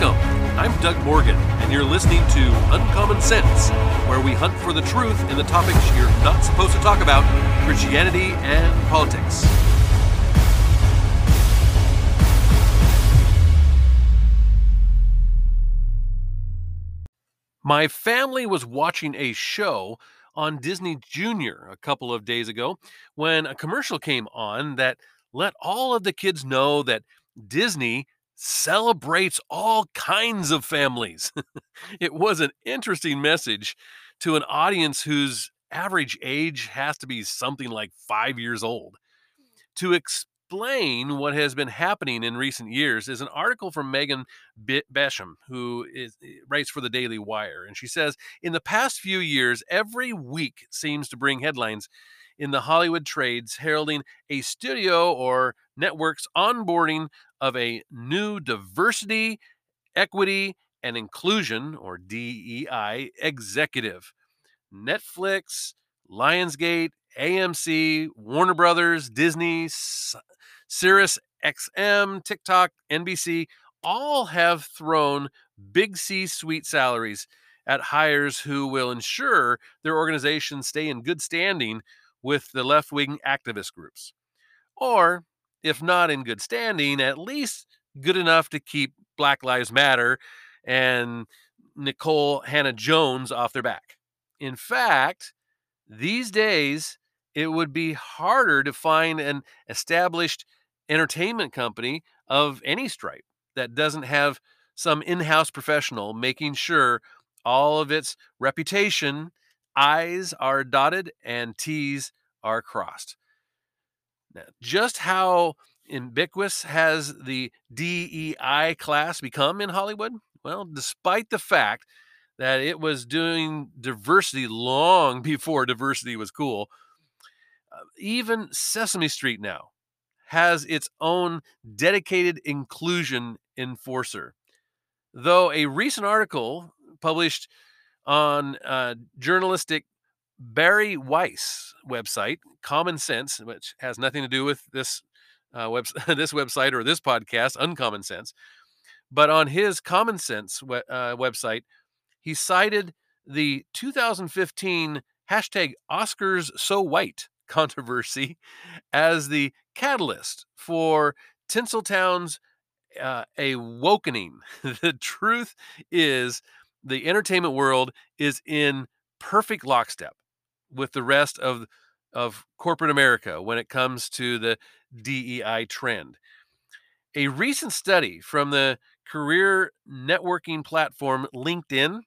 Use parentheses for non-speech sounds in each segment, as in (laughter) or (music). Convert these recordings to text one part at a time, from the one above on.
Welcome. I'm Doug Morgan, and you're listening to Uncommon Sense, where we hunt for the truth in the topics you're not supposed to talk about Christianity and politics. My family was watching a show on Disney Junior a couple of days ago when a commercial came on that let all of the kids know that Disney celebrates all kinds of families. (laughs) it was an interesting message to an audience whose average age has to be something like five years old. Hmm. To explain what has been happening in recent years is an article from Megan Basham, who is, eh, writes for the Daily Wire. And she says In the past few years, every week seems to bring headlines in the Hollywood trades heralding a studio or network's onboarding of a new diversity, equity, and inclusion, or DEI, executive. Netflix, Lionsgate, AMC, Warner Brothers, Disney, Sirius XM, TikTok, NBC all have thrown big C suite salaries at hires who will ensure their organizations stay in good standing with the left wing activist groups. Or, if not in good standing, at least good enough to keep Black Lives Matter and Nikole Hannah-Jones off their back. In fact, these days, it would be harder to find an established entertainment company of any stripe that doesn't have some in house professional making sure all of its reputation I's are dotted and T's are crossed. Now, just how ubiquitous has the DEI class become in Hollywood? Well, despite the fact that it was doing diversity long (laughs) before diversity was cool, uh, even Sesame Street now has its own dedicated inclusion enforcer. Though a recent article published on uh, journalistic Bari Weiss website, Common Sense, which has nothing to do with this uh, web, (laughs) this website or this podcast, Uncommon Sense, but on his Common Sense we- uh, website, he cited the 2015 hashtag Oscars So White controversy (laughs) as the catalyst for Tinseltown's uh, awakening. (laughs) the truth is, the entertainment world is in perfect lockstep with the rest of of corporate America when it comes to the DEI trend. A recent study from the career networking platform LinkedIn,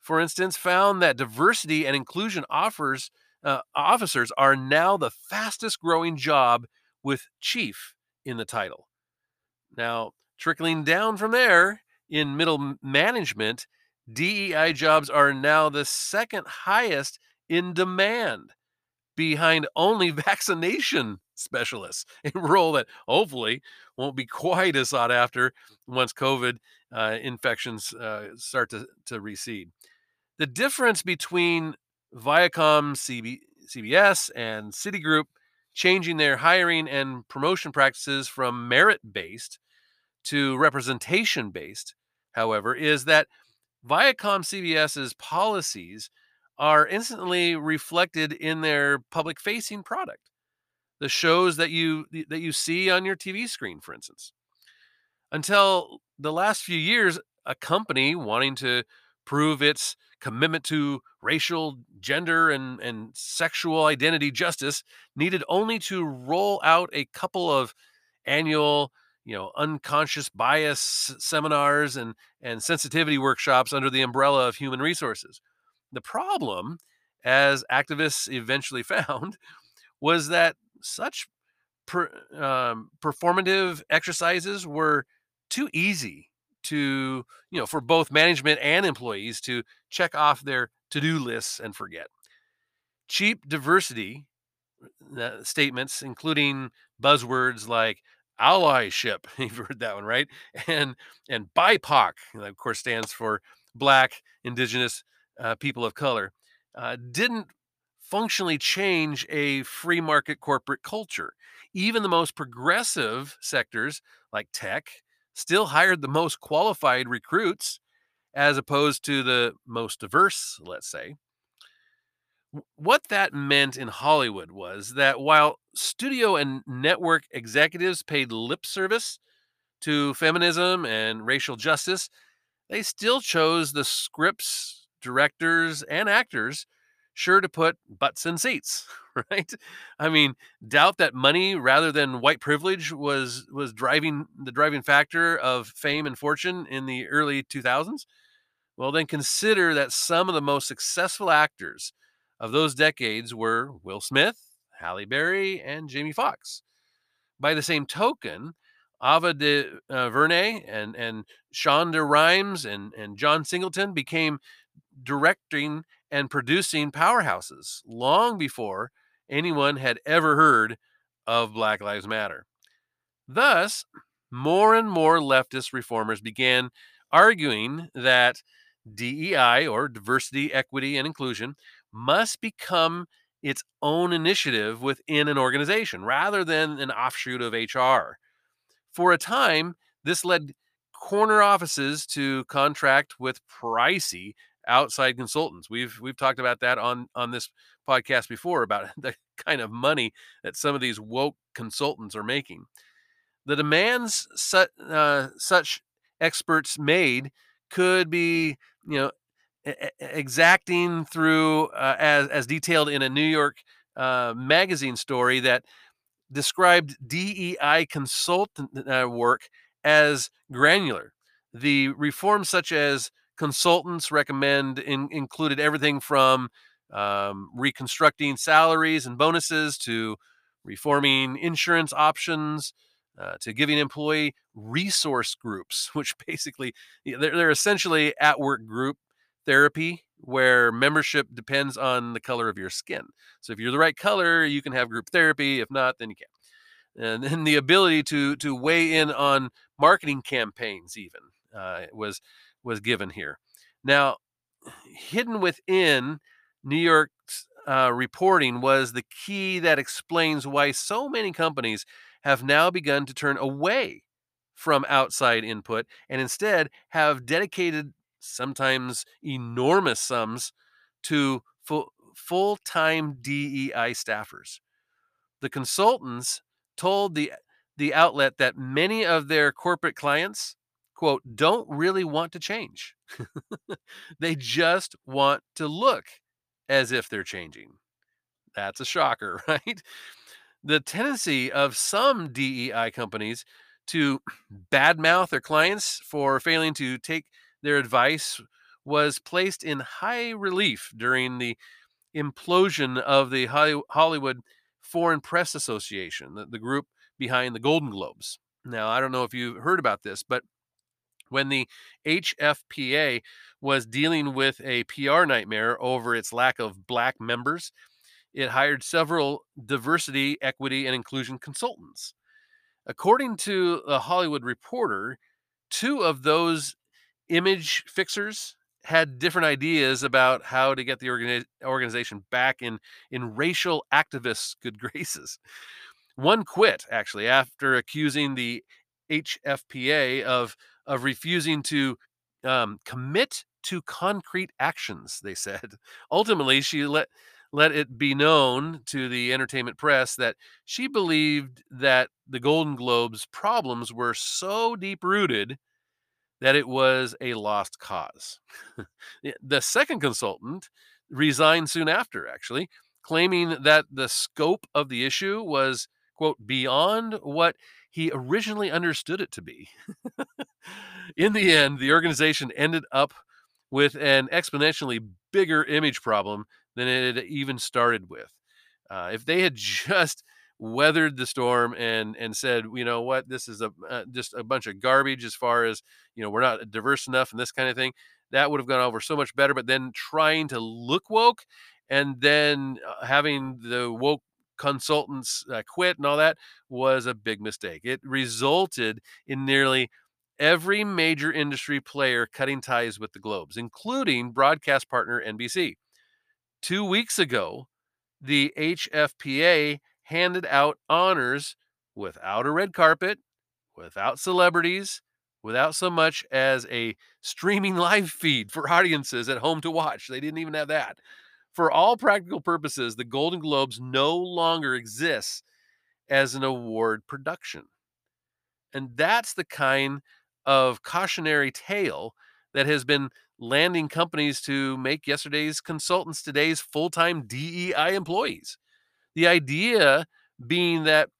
for instance, found that diversity and inclusion offers uh, officers are now the fastest growing job with chief in the title. Now, trickling down from there in middle management, DEI jobs are now the second highest in demand behind only (laughs) vaccination specialists, a role that hopefully won't be quite as sought after once COVID uh, infections uh, start to, to recede. The difference between Viacom, CB, CBS, and Citigroup changing their hiring and promotion practices from merit based to representation based, however, is that Viacom CBS's policies are instantly reflected in their public facing product. The shows that you that you see on your TV screen for instance. Until the last few years a company wanting to prove its commitment to racial gender and and sexual identity justice needed only to roll out a couple of annual you know unconscious bias seminars and and sensitivity workshops under the umbrella of human resources. The problem, as activists eventually (laughs) found, was that such per, um, performative exercises were too easy to, you know, for both management and employees to check off their to do lists and forget. Cheap diversity uh, statements, including buzzwords like allyship, (laughs) you've heard that one, right? And and BIPOC, of course, stands for Black, Indigenous, uh, people of color, uh, didn't functionally change a free market corporate culture. Even the most progressive sectors like tech, still hired the most qualified recruits as opposed to the most diverse, let's say. What that meant in Hollywood was that while studio and network executives paid lip service to feminism and racial justice, they still chose the scripts, directors, and actors sure to put butts in seats, (laughs) right? I mean, doubt that money rather than white privilege was was driving the driving factor of fame and fortune in the early 2000s. Well, then consider that some of the most successful actors of those decades were Will Smith, Halle Berry, and Jamie Foxx. By the same token, Ava DuVernay and and Shonda Rhimes and and John Singleton became directing and producing powerhouses long before anyone had ever heard of Black Lives Matter. Thus, more and more leftist reformers began arguing that DEI or diversity, equity, and inclusion must become its own initiative within an organization rather than an offshoot of HR. For a time, this led corner offices to contract with pricey outside consultants. We've we've talked about that on on this podcast before about (laughs) the kind of money that some of these woke consultants are making. The demands such uh, such experts made could be, you know, exacting through uh, as as detailed in a New York uh, magazine story that described DEI consultant uh, work as granular. The reforms, such as consultants recommend, in, included everything from um, reconstructing salaries and bonuses to reforming insurance options uh, to giving employee resource groups, (laughs) which basically they're, they're essentially at work group therapy where membership depends on the color of your skin. So if you're the right color, you can have group therapy. If not, then you can't. And then the ability to to weigh in on marketing campaigns even uh, was was given here. Now, hidden within New York's uh, reporting was the key that explains why so many companies have now begun to turn away from outside input and instead have dedicated sometimes enormous sums to full time DEI staffers. The consultants told the, the outlet that many of their corporate clients, quote, don't really want to change. (laughs) they just want to look as if they're changing. That's a shocker, (laughs) right? The tendency of some DEI companies to badmouth their clients for failing to take their advice was placed in high relief during the implosion of the Hollywood Foreign Press Association, the, group behind the Golden Globes. Now, I don't know if you've heard about this, but when the HFPA was dealing with a PR nightmare over its lack of black members, it hired several diversity, equity, and inclusion consultants. According to the Hollywood Reporter, two of those image fixers had different ideas about how to get the organi- organization back in in racial activists' good graces. One quit actually after accusing the HFPA of of refusing to um, commit to concrete actions. They said (laughs) ultimately she let let it be known to the entertainment press that she believed that the Golden Globes problems were so deep rooted that it was a lost cause. (laughs) the second consultant resigned soon after, actually, claiming that the scope of the issue was, quote, beyond what he originally understood it to be. (laughs) In the end, the organization ended up with an exponentially bigger image problem than it had even started with. Uh, if they had (laughs) just weathered the storm and and said, you know what, this is a uh, just a bunch of garbage as far as you know we're not diverse enough and this kind of thing, that would have gone over so much better. But then trying to look woke and then uh, having the woke consultants uh, quit and all that was a big mistake. It resulted in nearly every major industry player cutting ties with the Globes, including broadcast partner NBC. Two weeks ago, the HFPA handed out honors without a red carpet, without celebrities, without so much as a streaming (laughs) live feed for audiences at home to watch. They didn't even have that. For all practical purposes, the Golden Globes no longer exists as an award production. And that's the kind of cautionary tale that has been landing companies to make yesterday's consultants today's full time DEI employees. The idea being that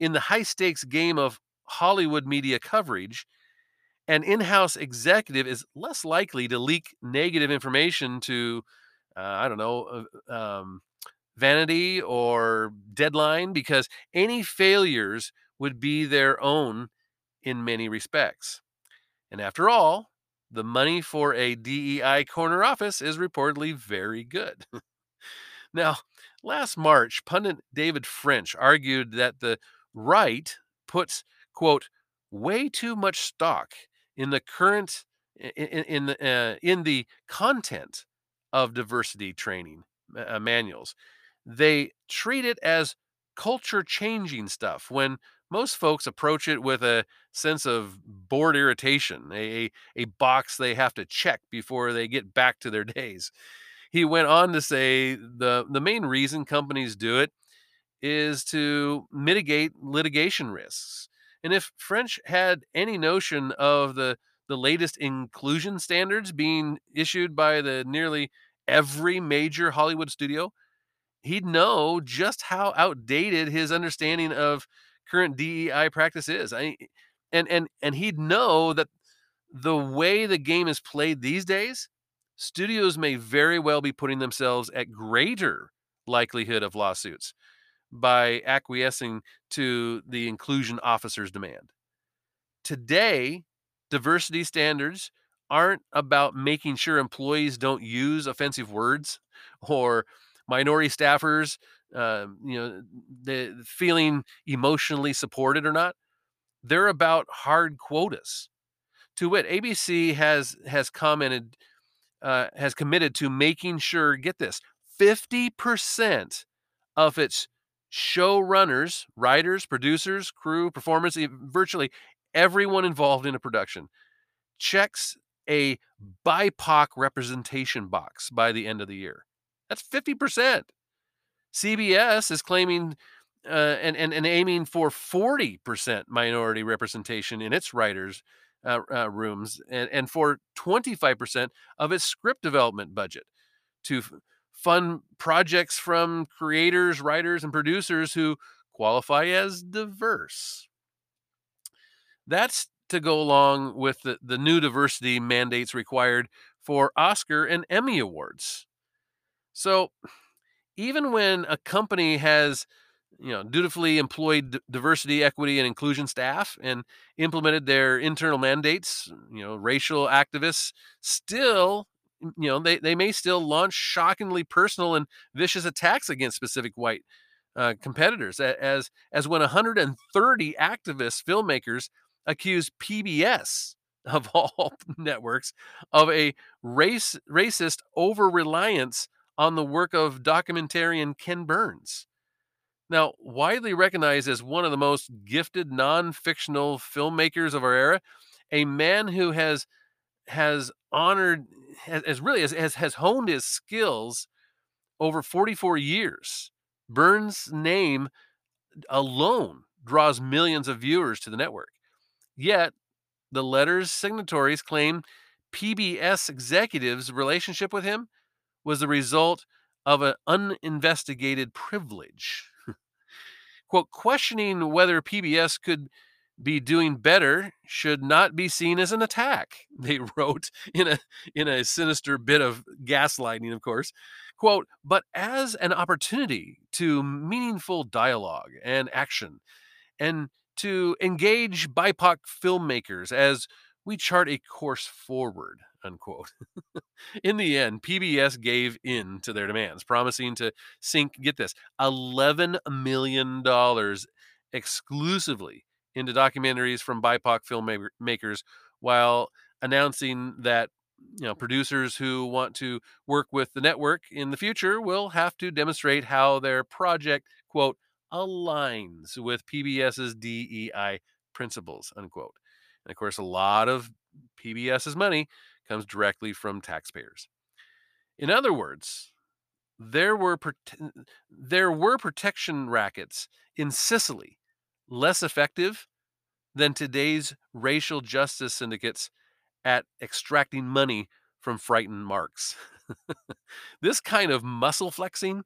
in the high stakes game of Hollywood media coverage, an in house executive is less likely to leak negative information to, uh, I don't know, uh, um, Vanity or Deadline because any failures would be their own in many respects. And after all, the money for a DEI corner office is reportedly very good. (laughs) now, last March, pundit David French argued that the right puts, quote, way too much stock in the current in in the, uh, in the content of diversity training uh, manuals. They treat it as culture changing stuff when most folks approach it with a sense of bored irritation, a, a box they have to check before they get back to their (laughs) days. He went on to say the, the main reason companies do it is to mitigate litigation risks. And if French had any notion of the, the latest inclusion standards being issued by the nearly every major Hollywood studio, he'd know just how outdated his understanding of current DEI practice is. I and and and he'd know that the way the game is played these days, studios may very well be putting themselves at greater likelihood of lawsuits by acquiescing to the inclusion officer's demand. Today, diversity standards aren't about making sure employees don't use offensive words or minority staffers uh, you know the feeling emotionally supported or not they're about hard quotas. To wit abc has has commented uh, has committed to making sure get this 50% of its showrunners writers producers crew performers virtually everyone involved in a production checks a bipoc representation box by the end of the year. That's 50% CBS is claiming uh, and, and, and aiming for 40% minority representation in its writers' uh, uh, rooms and, and for 25% of its script development budget to f- fund projects from creators, writers, and producers who qualify as diverse. That's to go along with the, the new diversity mandates required for Oscar and Emmy Awards. So, even when a company has you know dutifully employed diversity equity and inclusion staff and implemented their internal mandates you know racial activists still you know they, they may still launch shockingly personal and vicious attacks against specific white uh, competitors as as when 130 activist filmmakers accused pbs of (laughs) all networks of a race racist over reliance on the work of documentarian Ken Burns. Now, widely recognized as one of the most gifted non-fictional filmmakers of our era, a man who has has honored has, has really has, has has honed his skills over 44 years. Burns' name alone draws millions of viewers to the network. Yet, the letter's signatories claim PBS executives' relationship with him was the result of an uninvestigated privilege. Quote, questioning whether PBS could be doing better should not be seen as an attack, (laughs) they wrote in a in a sinister bit of gaslighting, of course. Quote, but as an opportunity to meaningful dialogue and action and to engage BIPOC filmmakers as we chart a course forward, unquote. (laughs) in the end, PBS gave in to their demands, promising to sink, get this, $11 million exclusively into documentaries from BIPOC filmmakers while announcing that you know producers who want to work with the network in the future will have to demonstrate how their project quote aligns with PBS's DEI principles unquote And of course, a lot of PBS's money comes directly from taxpayers. In other words, there were prote- there were protection rackets in Sicily less effective than today's racial justice syndicates at extracting money from frightened marks. (laughs) this kind of muscle flexing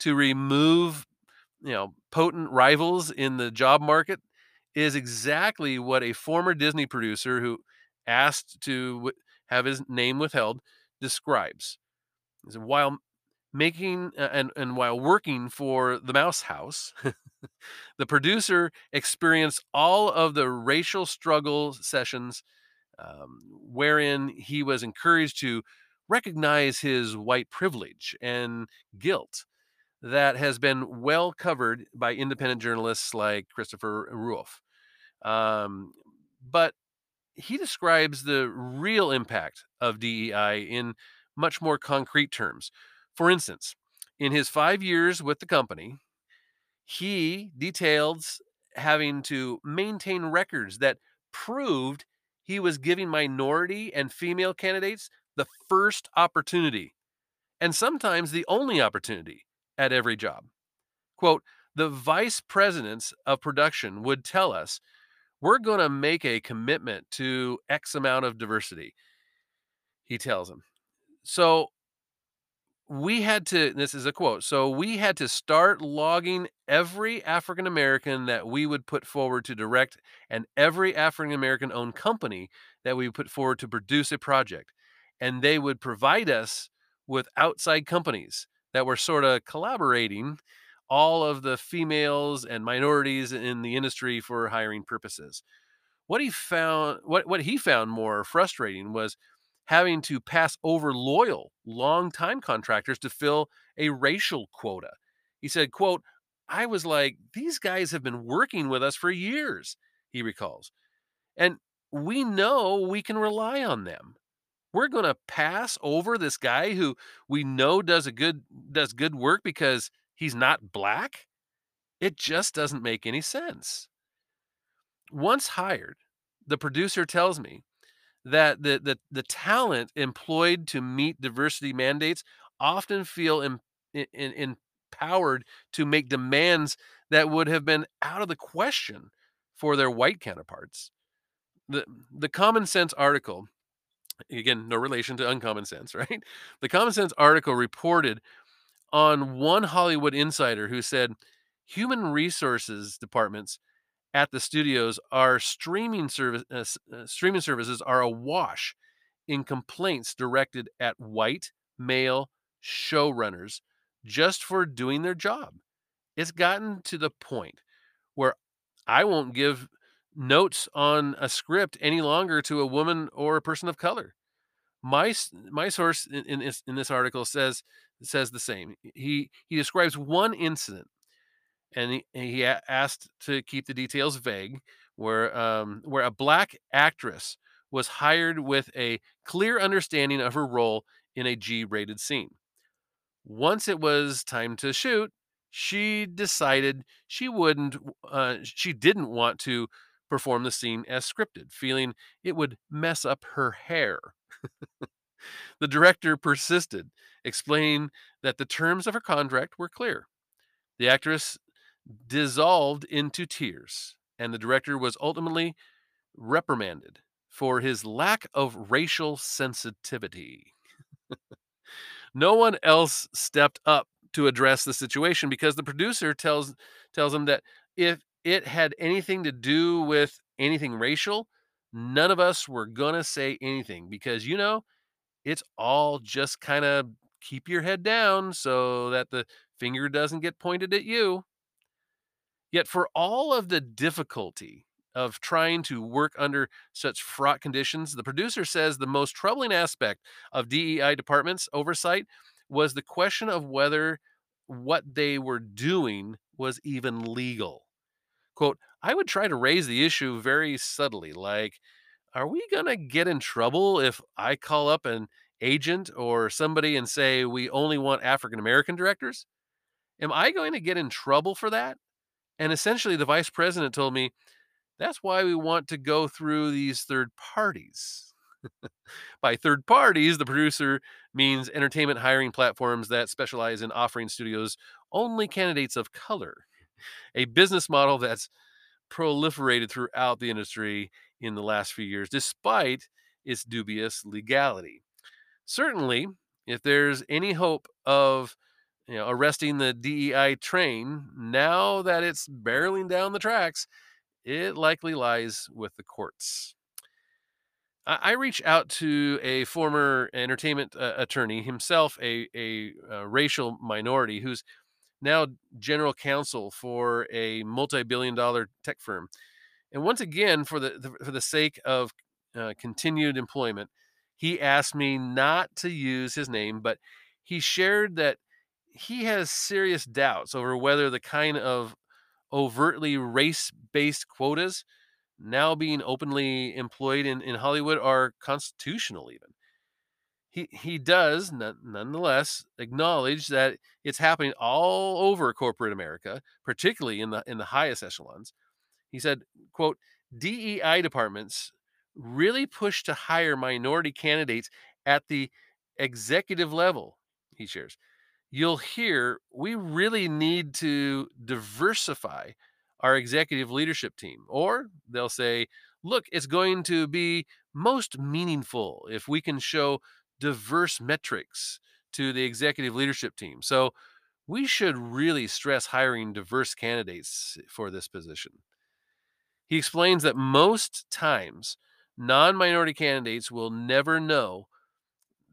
to remove, you know, potent rivals in the job market is exactly what a former Disney producer who asked to have his name withheld describes. While making uh, and and while working for the Mouse House, (laughs) the producer experienced all of the racial struggle sessions um, wherein he was encouraged to recognize his white privilege and guilt that has been well covered by independent journalists like Christopher Rufo. Um, but he describes the real impact of DEI in much more concrete terms. For instance, in his five years with the company, he details having to maintain records that proved he was giving minority and female candidates the first opportunity, and sometimes the only opportunity at every job. Quote, the vice presidents of production would tell us, we're going to make a commitment to X amount of diversity. He tells them. So we had to this is a quote so we had to start logging every african american that we would put forward to direct and every african american owned company that we put forward to produce a project and they would provide us with outside companies that were sort of collaborating all of the females and minorities in the industry for hiring purposes what he found what, what he found more frustrating was having to pass over loyal long-time contractors to fill a racial quota. He said, quote, I was like, these guys have been working with us for years, he recalls. And we know we can rely on them. We're going to pass over this guy who we know does a good does good work because he's not black? It just doesn't make any sense. Once hired, the producer tells me that the, the, the talent employed to meet diversity mandates often feel in, in, empowered to make demands that would have been out of the question for their white counterparts. The, the Common Sense article, again, no relation to Uncommon Sense, (laughs) right? The Common Sense article reported on one Hollywood insider who said human resources departments at the studios, are streaming service uh, uh, streaming services are awash in complaints directed at white male showrunners just for doing their job. It's gotten to the point where I won't give notes on a script any longer to a woman or a person of color. My my source in, in this, in this article says says the same. He he describes one incident and he, he asked to keep the details vague, where um, where a black actress was hired with a clear understanding of her role in a G-rated scene. Once it was time to shoot, she decided she wouldn't, uh, she didn't want to perform the scene as scripted, feeling it would mess up her hair. (laughs) the director persisted, explaining that the terms of her contract were clear. The actress dissolved into tears, and the director was ultimately reprimanded for his lack of racial sensitivity. no one else stepped up to address the situation because the producer tells tells him that if it had anything to do with anything racial, none of us were going to say anything because you know, it's all just kind of keep your head down so that the finger doesn't get pointed at you. Yet, for all of the difficulty of trying to work under such fraught conditions, the producer says the most troubling aspect of DEI departments oversight was the question of whether what they were doing was even legal. Quote, I would try to raise the issue very subtly, like, are we going to get in trouble if I call up an agent or somebody and say we only want African American directors? Am I going to get in trouble for that? And essentially, the vice president told me That's why we want to go through these third parties. (laughs) By third parties, the producer means entertainment hiring platforms that specialize in offering studios only candidates of color, a business model that's proliferated throughout the industry in the last few years, despite its dubious legality. Certainly, if there's any hope of you know, arresting the DEI train, now that it's barreling down the tracks, it likely lies with the courts. I, reached out to a former entertainment uh, attorney, himself a, a, a racial minority, who's now general counsel for a multi-billion dollar tech firm. And once again, for the, the for the sake of uh, continued employment, he asked me not to use his name, but he shared that he has serious doubts over whether the kind of overtly race-based quotas now being openly employed in, in Hollywood are constitutional even. He he does nonetheless acknowledge that it's happening all over corporate America, particularly in the in the highest echelons. He said, quote, DEI departments really push to hire minority candidates at the executive level, he shares. You'll hear we really need to diversify our executive leadership team. Or they'll say, look, it's going to be most meaningful if we can show diverse metrics to the executive leadership team. So we should really stress hiring diverse candidates for this position. He explains that most times non minority candidates will never know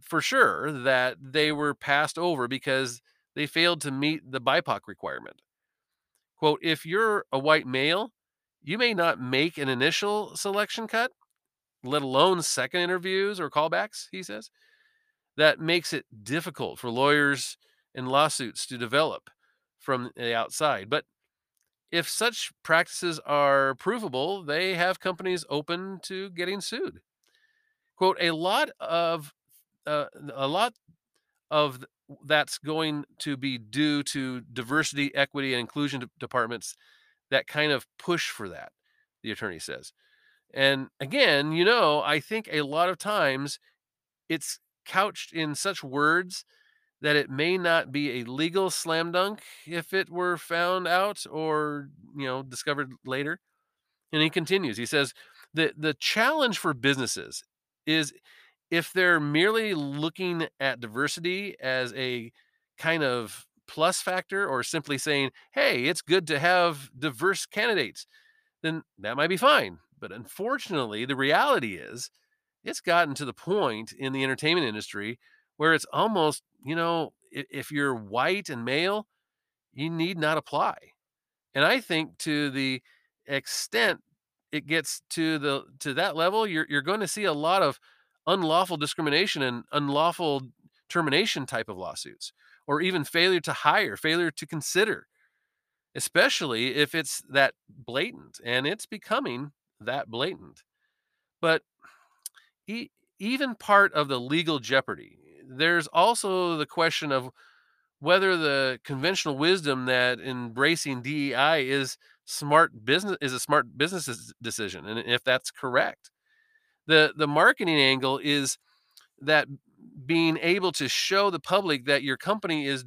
for sure that they were passed over because they failed to meet the BIPOC requirement. Quote, if you're a white male, you may not make an initial selection cut, let alone second interviews or callbacks, he says. That makes it difficult for lawyers and lawsuits to develop from the outside. But if such practices are provable, they have companies open to getting sued. Quote, a lot of uh, a lot of that's going to be due to diversity, equity, and inclusion departments that kind of push for that, the attorney says. And again, you know, I think a lot of times it's couched in such words that it may not be a legal slam dunk if it were found out or, you know, discovered later. And he continues. He says, the the challenge for businesses is if they're merely looking at diversity as a kind of plus factor or simply saying, hey, it's good to have diverse candidates, then that might be fine. But unfortunately, the reality is it's gotten to the point in the entertainment industry where it's almost, you know, if you're white and male, you need not apply. And I think to the extent it gets to the to that level, you're you're going to see a lot of unlawful discrimination and unlawful termination type of lawsuits, or even failure to hire, failure to consider, especially if it's that blatant. And it's becoming that blatant. But e- even part of the legal jeopardy, there's also the question of whether the conventional wisdom that embracing DEI is smart business is a smart business decision and if that's correct the the marketing angle is that being able to show the public that your company is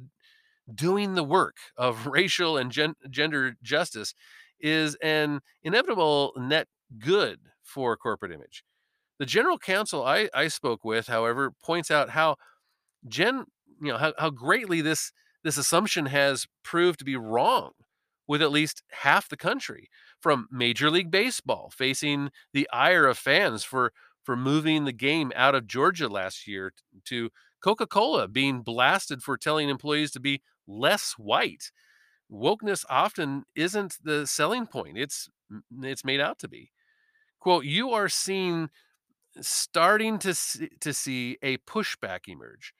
doing the work of (laughs) racial and gen- gender justice is an inevitable net good for corporate image. The general counsel I, I spoke with, however, points out how gen you know how, how greatly this this assumption has proved to be wrong with at least half the country from Major League Baseball facing the ire of fans for for moving the game out of Georgia last year to Coca-Cola being blasted for telling employees to be less white. Wokeness often isn't the selling point. It's it's made out to be. Quote, you are seeing starting to see, to see a pushback emerge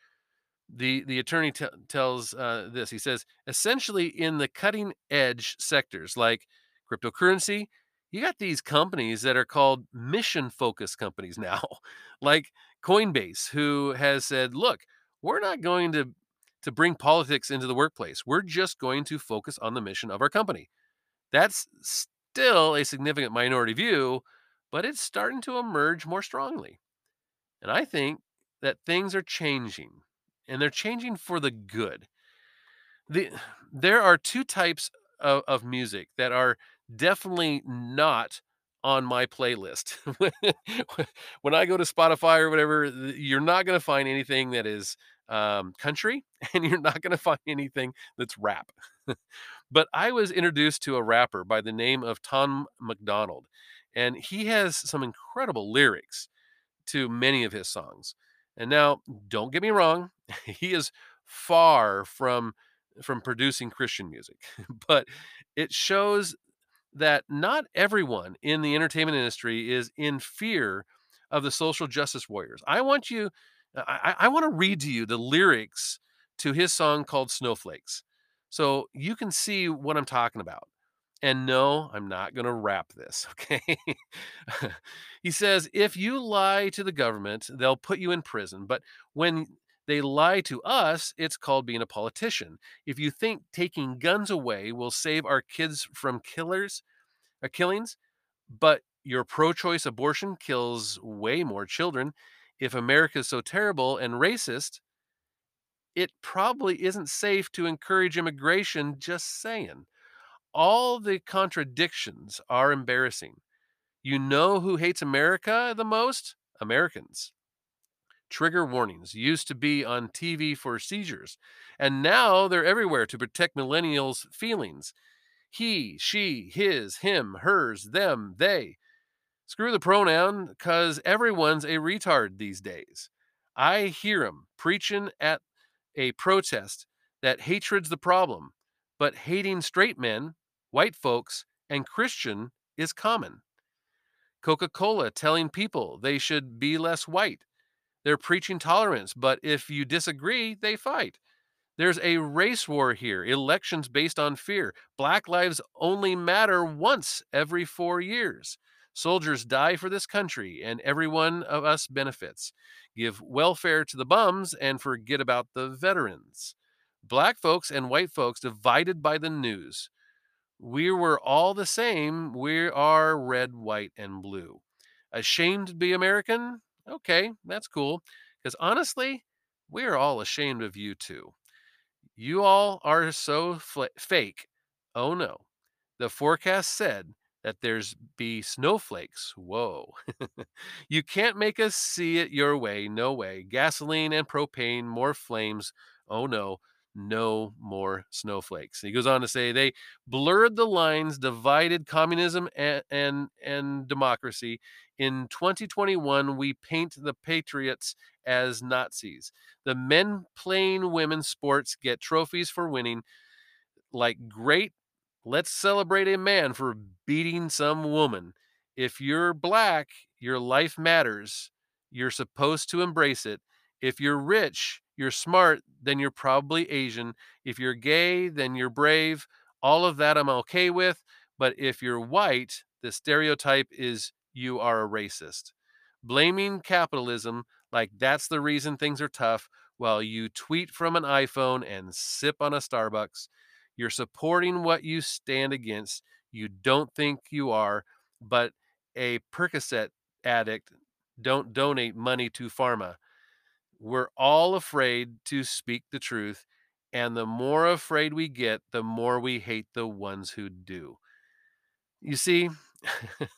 the the attorney t- tells uh, this. He says essentially in the cutting edge sectors like cryptocurrency, you got these companies that are called mission focused companies (laughs) now, like Coinbase, who has said, look, we're not going to to bring politics into the workplace. We're just going to focus on the mission of our company. That's still a significant minority view, but it's starting to emerge more strongly. And I think that things are changing, and they're changing for the good. The, there are two types of, of music that are definitely not on my playlist. (laughs) when I go to Spotify or whatever, you're not going to find anything that is um, country, (laughs) and you're not going to find anything that's rap. (laughs) but I was introduced to a rapper by the name of Tom MacDonald, and he has some incredible lyrics to many of his songs. And now, don't get me wrong, (laughs) he is far from from producing Christian music, (laughs) but it shows that not everyone in the entertainment industry is in fear of the social justice warriors. I want you, I, I want to read to you the lyrics to his song called Snowflakes. So you can see what I'm talking about. And no, I'm not going to wrap this, (laughs) okay? he says, if you lie to the government, they'll put you in prison. But when they lie to us, it's called being a politician. If you think taking guns away will save our kids from killers, uh, killings, but your pro-choice abortion kills way more children. If America is so terrible and racist, it probably isn't safe to encourage immigration, just saying. All the contradictions are embarrassing. You know who hates America the most? Americans. Trigger warnings used to be on TV for seizures, and now they're everywhere to protect millennials' feelings. He, she, his, him, hers, them, they. Screw the pronoun, because everyone's a retard these days. I hear 'em preaching at a protest that hatred's the problem, but hating straight men, white folks, and Christian is common. Coca Cola telling people they should be less white. They're preaching tolerance, but if you disagree, they fight. There's a race war here, elections based on fear. Black lives only matter once every four years. Soldiers die for this country, and every one of us benefits. Give welfare to the bums and forget about the veterans. Black folks and white folks divided by the news. We were all the same. We are red, white, and blue. Ashamed to be American? Okay, that's cool. Because honestly, we are all ashamed of you too. You all are so fl- fake. Oh no. The forecast said that there's be snowflakes. Whoa. (laughs) you can't make us see it your way. No way. Gasoline and propane, more flames. Oh no no more snowflakes. He goes on to say they blurred the lines, divided communism and, and, and democracy. In 2021, we paint the patriots as Nazis. The men playing women's sports get trophies for winning. Like, great, let's celebrate a man for beating some woman. If you're black, your life matters. You're supposed to embrace it. If you're rich, you're smart, then you're probably Asian. If you're gay, then you're brave. All of that I'm okay with. But if you're white, the stereotype is you are a racist. Blaming capitalism like that's the reason things are tough while you tweet from an iPhone and sip on a Starbucks. You're supporting what you stand against. You don't think you are, but a Percocet addict don't donate money to pharma. We're all afraid to speak the truth. And the more afraid we get, the more we hate the ones who do. You see, (laughs)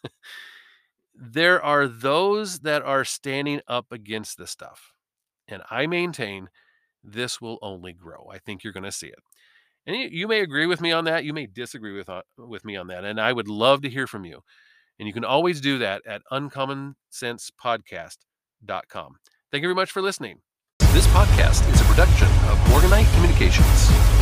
there are those that are standing up against this stuff. And I maintain this will only grow. I think you're going to see it. And you, may agree with me on that. You may disagree with, uh, with me on that. And I would love to hear from you. And you can always do that at uncommonsensepodcast.com. Thank you very much for listening. This podcast is a production of Morganite Communications.